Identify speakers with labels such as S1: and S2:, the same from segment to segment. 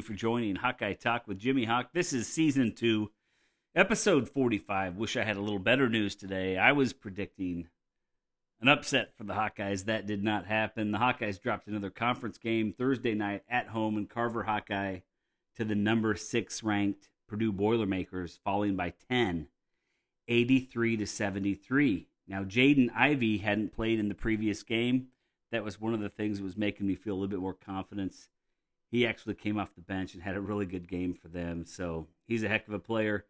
S1: for joining Hawkeye Talk with Jimmy Hawk. This is season two, episode 45. Wish I had a little better news today. I was predicting an upset for the Hawkeyes. That did not happen. The Hawkeyes dropped another conference game Thursday night at home in Carver Hawkeye to the number six ranked Purdue Boilermakers, falling by 10, 83 to 73. Now, Jaden Ivey hadn't played in the previous game. That was one of the things that was making me feel a little bit more confidence. He actually came off the bench and had a really good game for them. So he's a heck of a player.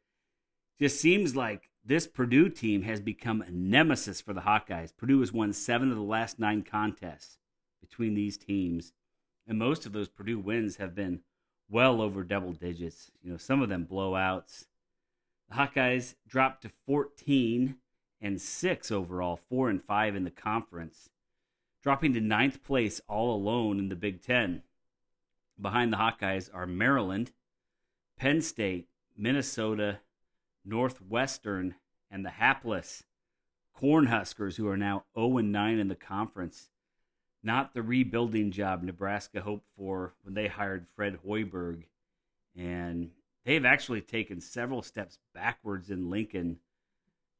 S1: Just seems like this Purdue team has become a nemesis for the Hawkeyes. Purdue has won seven of the last nine contests between these teams. And most of those Purdue wins have been well over double digits. You know, some of them blowouts. The Hawkeyes dropped to 14 and six overall, four and five in the conference, dropping to ninth place all alone in the Big Ten. Behind the Hawkeyes are Maryland, Penn State, Minnesota, Northwestern, and the hapless Cornhuskers, who are now 0 9 in the conference. Not the rebuilding job Nebraska hoped for when they hired Fred Hoiberg. And they've actually taken several steps backwards in Lincoln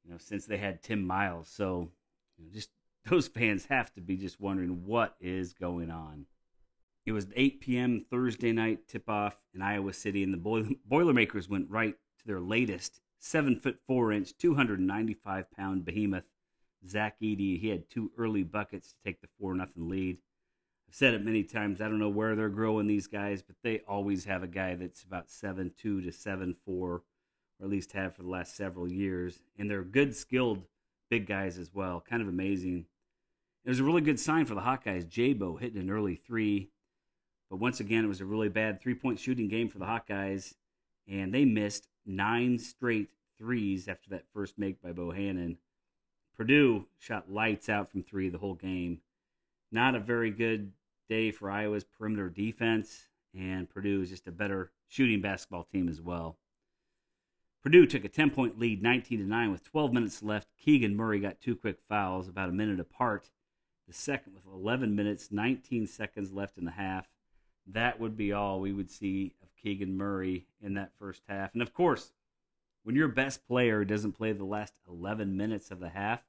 S1: you know, since they had Tim Miles. So you know, just those fans have to be just wondering what is going on. It was 8 p.m. Thursday night tip off in Iowa City, and the Boilermakers went right to their latest seven foot four inch, 295 pound behemoth, Zach Edey. He had two early buckets to take the 4 nothing lead. I've said it many times. I don't know where they're growing these guys, but they always have a guy that's about seven two to seven four or at least have for the last several years. And they're good, skilled big guys as well. Kind of amazing. It was a really good sign for the Hawkeyes. Jabo hitting an early three. But once again, it was a really bad three point shooting game for the Hawkeyes. And they missed nine straight threes after that first make by Bohannon. Purdue shot lights out from three the whole game. Not a very good day for Iowa's perimeter defense. And Purdue is just a better shooting basketball team as well. Purdue took a 10 point lead, 19 to 9, with 12 minutes left. Keegan Murray got two quick fouls, about a minute apart. The second with 11 minutes, 19 seconds left in the half. That would be all we would see of Keegan Murray in that first half. And of course, when your best player doesn't play the last 11 minutes of the half,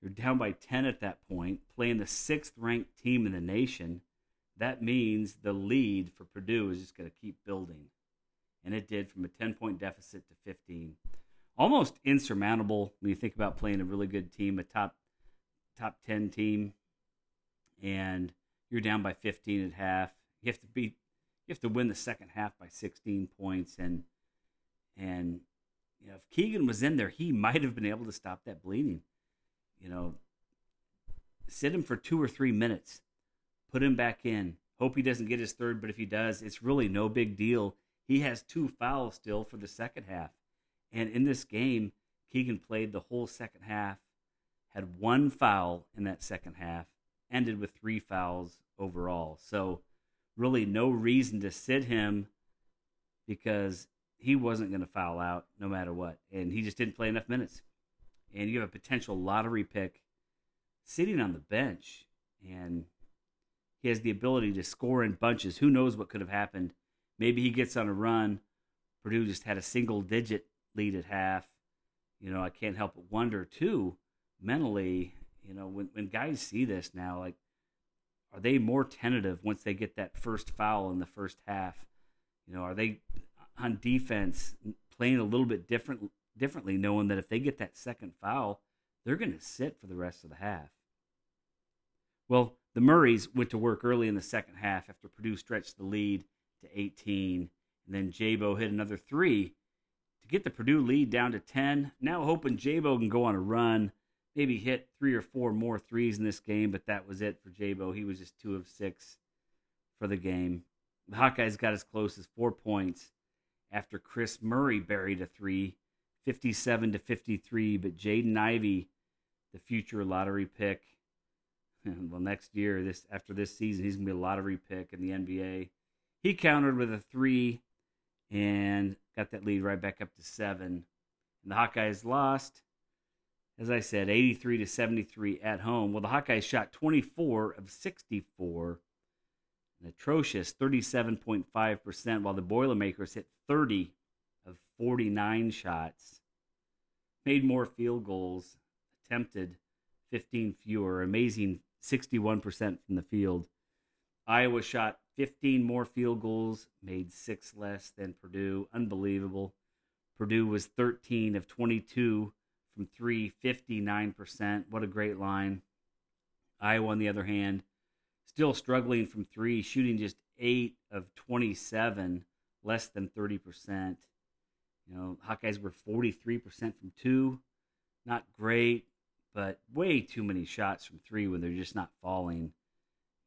S1: you're down by 10 at that point, playing the sixth ranked team in the nation. That means the lead for Purdue is just going to keep building and it did from a 10 point deficit to 15. Almost insurmountable when you think about playing a really good team, a top top 10 team, and you're down by 15 at half. You have to beat, you have to win the second half by 16 points, and and you know if Keegan was in there, he might have been able to stop that bleeding. You know, sit him for two or three minutes, put him back in. Hope he doesn't get his third, but if he does, it's really no big deal he has two fouls still for the second half. And in this game, Keegan played the whole second half, had one foul in that second half, ended with three fouls overall. So, really, no reason to sit him because he wasn't going to foul out no matter what. And he just didn't play enough minutes. And you have a potential lottery pick sitting on the bench, and he has the ability to score in bunches. Who knows what could have happened Maybe he gets on a run. Purdue just had a single digit lead at half. You know, I can't help but wonder too, mentally, you know, when, when guys see this now, like, are they more tentative once they get that first foul in the first half? You know, are they on defense playing a little bit different differently, knowing that if they get that second foul, they're going to sit for the rest of the half? Well, the Murrays went to work early in the second half after Purdue stretched the lead to 18. And then Jabo hit another three to get the Purdue lead down to 10. Now hoping Jabo can go on a run, maybe hit three or four more threes in this game, but that was it for Jabo. He was just two of six for the game. The Hawkeyes got as close as four points after Kris Murray buried a three, 57 to 53. But Jaden Ivey, the future lottery pick, well, next year, this after this season, he's gonna be a lottery pick in the NBA. He countered with a three and got that lead right back up to seven. And the Hawkeyes lost, as I said, 83 to 73 at home. Well, the Hawkeyes shot 24 of 64 an atrocious 37.5%, while the Boilermakers hit 30 of 49 shots, made more field goals, attempted 15 fewer, amazing 61% from the field. Iowa shot 15 more field goals, made six less than Purdue. Unbelievable. Purdue was 13 of 22 from three, 59%. What a great line. Iowa, on the other hand, still struggling from three, shooting just eight of 27, less than 30%. You know, Hawkeyes were 43% from two. Not great, but way too many shots from three when they're just not falling.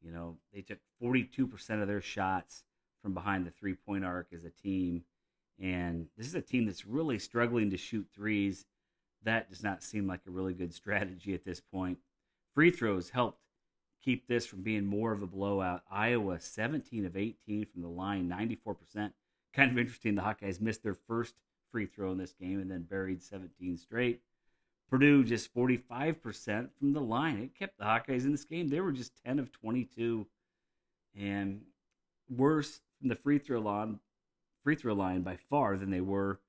S1: You know, they took 42% of their shots from behind the three point arc as a team. And this is a team that's really struggling to shoot threes. That does not seem like a really good strategy at this point. Free throws helped keep this from being more of a blowout. Iowa, 17 of 18 from the line, 94%. Kind of interesting. The Hawkeyes missed their first free throw in this game and then buried 17 straight. Purdue just 45% from the line. It kept the Hawkeyes in this game. They were just 10 of 22 and worse from the free throw line, free throw line by far than they were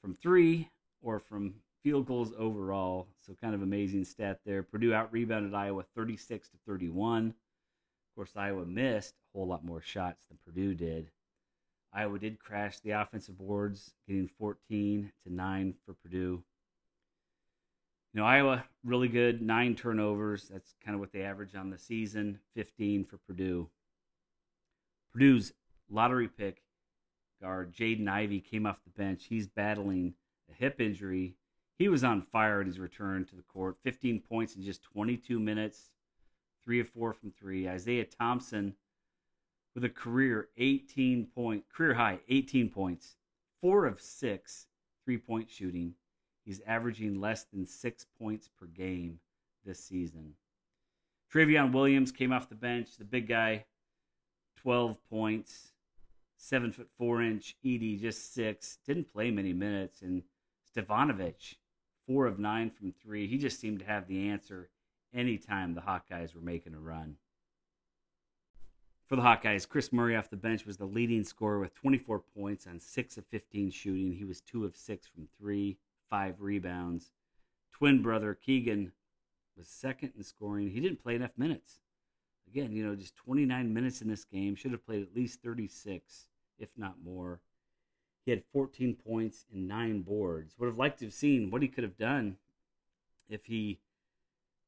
S1: from three or from field goals overall. So kind of amazing stat there. Purdue out rebounded Iowa 36 to 31. Of course, Iowa missed a whole lot more shots than Purdue did. Iowa did crash the offensive boards, getting 14 to 9 for Purdue. You know, Iowa really good, nine turnovers. That's kind of what they average on the season. 15 for Purdue. Purdue's lottery pick guard Jaden Ivey came off the bench. He's battling a hip injury. He was on fire at his return to the court. 15 points in just 22 minutes, three of four from three. Isaiah Thompson with a career 18 point career high 18 points, four of six three point shooting. He's averaging less than six points per game this season. Trevion Williams came off the bench, the big guy, 12 points, seven foot four inch. Edey just six, didn't play many minutes, and Stefanovic, four of nine from three. He just seemed to have the answer anytime the Hawkeyes were making a run. For the Hawkeyes, Kris Murray off the bench was the leading scorer with 24 points on 6 of 15 shooting. He was 2 of 6 from 3 five rebounds. Twin brother Keegan was second in scoring. He didn't play enough minutes. Again, you know, just 29 minutes in this game. Should have played at least 36, if not more. He had 14 points and nine boards. Would have liked to have seen what he could have done if he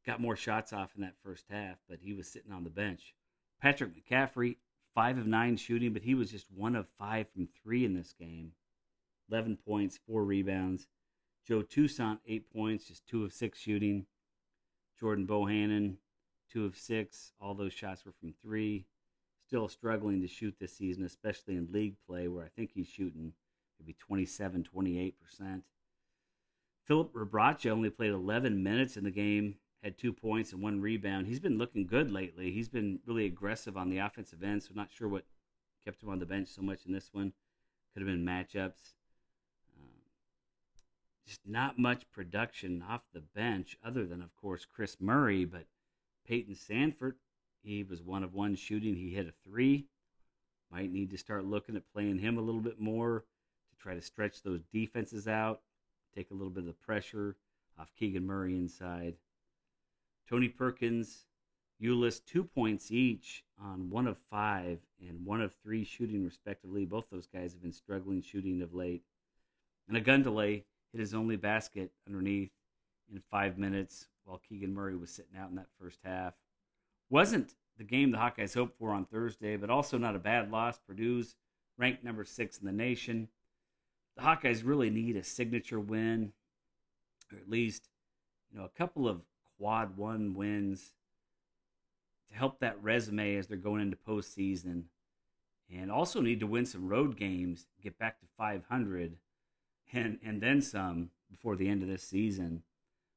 S1: got more shots off in that first half, but he was sitting on the bench. Patrick McCaffery, five of nine shooting, but he was just one of five from three in this game. 11 points, four rebounds. Joe Toussaint, eight points, just two of six shooting. Jordan Bohannon, two of six. All those shots were from three. Still struggling to shoot this season, especially in league play, where I think he's shooting maybe 27, 28%. Filip Rebraca only played 11 minutes in the game, had two points and one rebound. He's been looking good lately. He's been really aggressive on the offensive end, so not sure what kept him on the bench so much in this one. Could have been matchups um, just not much production off the bench, other than, of course, Kris Murray. But Payton Sandfort, he was one of one shooting. He hit a three. Might need to start looking at playing him a little bit more try to stretch those defenses out, take a little bit of the pressure off Keegan Murray inside. Tony Perkins, Ulis, two points each on one of five and one of three shooting, respectively. Both those guys have been struggling shooting of late. And Ogundele hit his only basket underneath in five minutes while Keegan Murray was sitting out in that first half. Wasn't the game the Hawkeyes hoped for on Thursday, but also not a bad loss. Purdue's ranked number six in the nation. The Hawkeyes really need a signature win, or at least, you know, a couple of quad one wins to help that resume as they're going into postseason. And also need to win some road games, get back to 500 and and then some before the end of this season.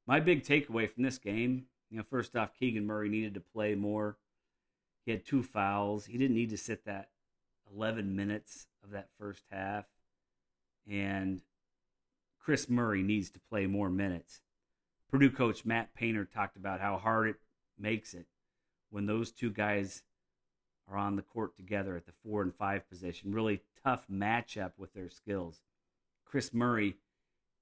S1: My big takeaway from this game, you know, first off, Keegan Murray needed to play more. He had two fouls. He didn't need to sit that 11 minutes of that first half. And Kris Murray needs to play more minutes. Purdue coach Matt Painter talked about how hard it makes it when those two guys are on the court together at the four and five position. Really tough matchup with their skills. Kris Murray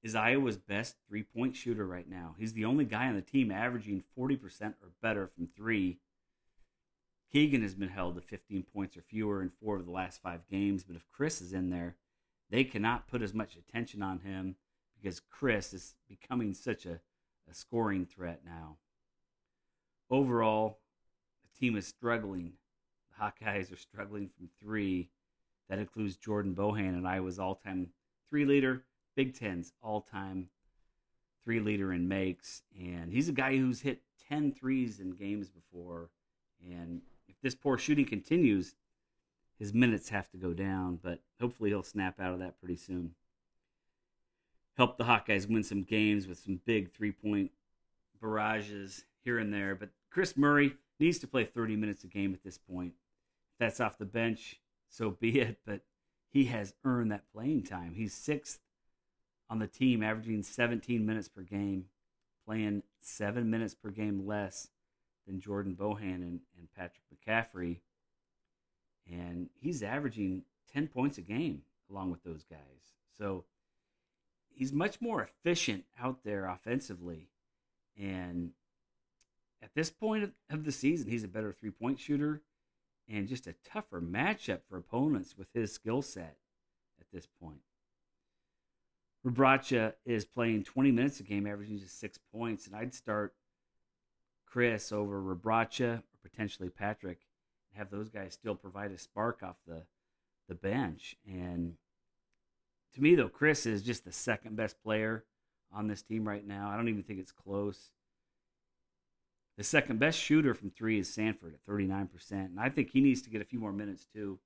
S1: is Iowa's best three point shooter right now. He's the only guy on the team averaging 40% or better from three. Keegan has been held to 15 points or fewer in four of the last five games, but if Kris is in there, they cannot put as much attention on him because Kris is becoming such a, a scoring threat now. Overall, the team is struggling. The Hawkeyes are struggling from three. That includes Jordan Bohannon Iowa's all time three leader Big Ten's all time three leader in makes. And he's a guy who's hit 10 threes in games before. And if this poor shooting continues, his minutes have to go down, but hopefully he'll snap out of that pretty soon. Help the Hawkeyes win some games with some big three point barrages here and there. But Kris Murray needs to play 30 minutes a game at this point. If that's off the bench, so be it. But he has earned that playing time. He's sixth on the team, averaging 17 minutes per game, playing seven minutes per game less than Jordan Bohannon and Patrick McCaffery. And he's averaging 10 points a game along with those guys. So he's much more efficient out there offensively. And at this point of the season, he's a better three point shooter and just a tougher matchup for opponents with his skill set at this point. Rebraca is playing 20 minutes a game, averaging just six points, and I'd start Kris over Rebraca or potentially Patrick have those guys still provide a spark off the the bench. And to me, though, Kris is just the second best player on this team right now. I don't even think it's close. The second best shooter from three is Sandfort at 39%. And I think he needs to get a few more minutes, too.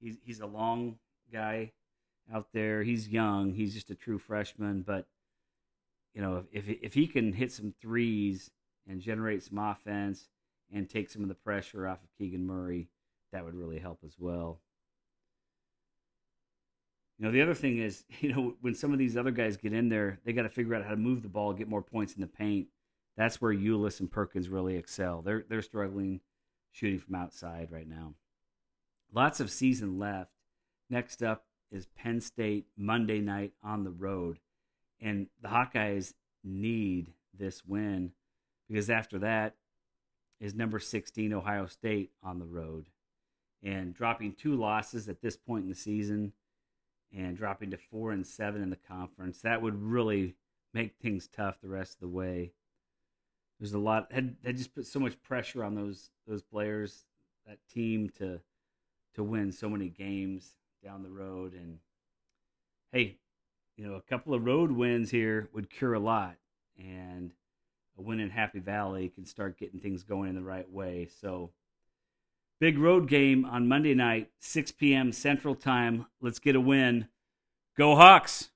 S1: He's, he's a long guy out there. He's young. He's just a true freshman. But, you know, if, if he can hit some threes and generate some offense and take some of the pressure off of Keegan Murray, that would really help as well. You know, the other thing is, you know, when some of these other guys get in there, they got to figure out how to move the ball, get more points in the paint. That's where Ulis and Perkins really excel. They're they're struggling shooting from outside right now. Lots of season left. Next up is Penn State Monday night on the road. And the Hawkeyes need this win because after that is number 16 Ohio State on the road. And dropping two losses at this point in the season and dropping to 4 and 7 in the conference, that would really make things tough the rest of the way. There's a lot had had just put so much pressure on those those players, that team to to win so many games down the road. And hey, you know, a couple of road wins here would cure a lot. And a win in Happy Valley can start getting things going in the right way. So, big road game on Monday night, 6 p.m. Central Time. Let's get a win. Go Hawks!